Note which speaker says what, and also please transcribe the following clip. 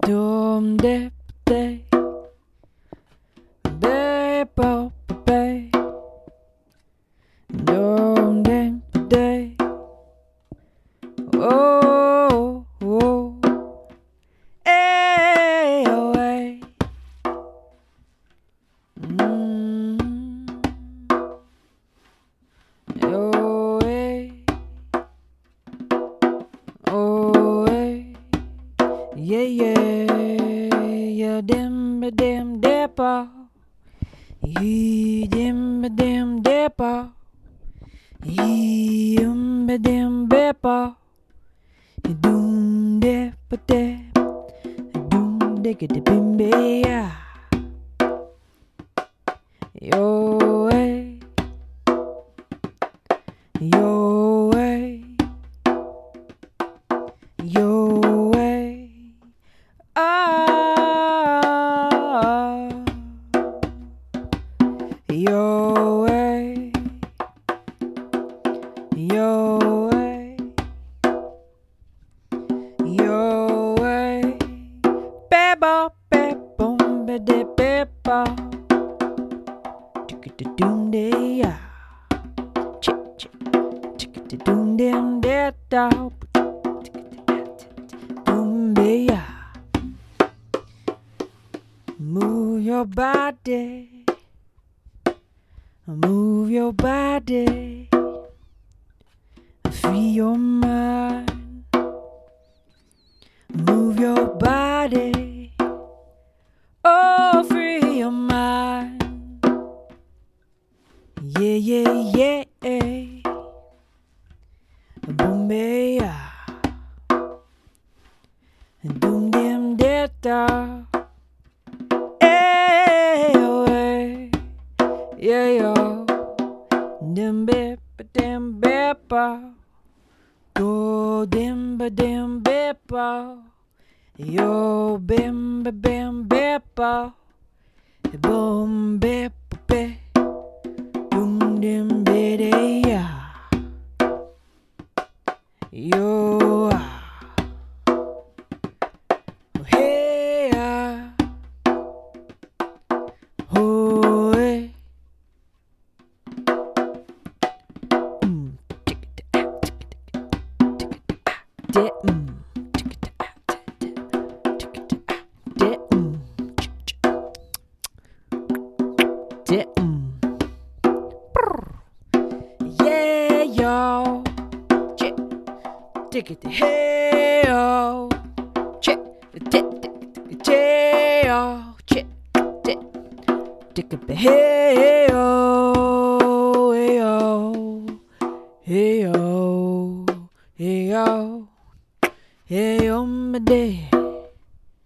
Speaker 1: Dum dip day. Bepo bay. Dum dip day. Oh, oh. Ay, oh, ay. Mm. Oh, ay. Oh, ay. Yeah, yeah, yeah, dim, ba, dim, dipper. Yee, dim, ba, dim, dipper. Yee, um, ba, dim, bipper. Doom, dip, ba, dip. Doom, dick, it, bim, be, yeah. Yo, way. Yo, Yo, way. Yo, way. Yo, way. Beba, bebum, bede, beba. Doom, day, yeah. Chick, chick. Chick, doom, dim, dead, dog. Move your body. Move your body. Free your mind. Move your body. Oh, free your mind. Yeah, yeah, yeah. Bombay. Doom dim dit Yeah, yo. Dim bip, dim bip. Go dim ba dim bip. Yo, bim ba bim bip. Boom bip bip. Doom dim biddy, yeah. Yo, ah. Brr. Yeah, yo. Ch- tick-a-ta, hey, yo. Chick, tick, tick, tick, yo, chick, tick, tick up, hey yo, hey yo, hey yo, hey yo, hey on my day.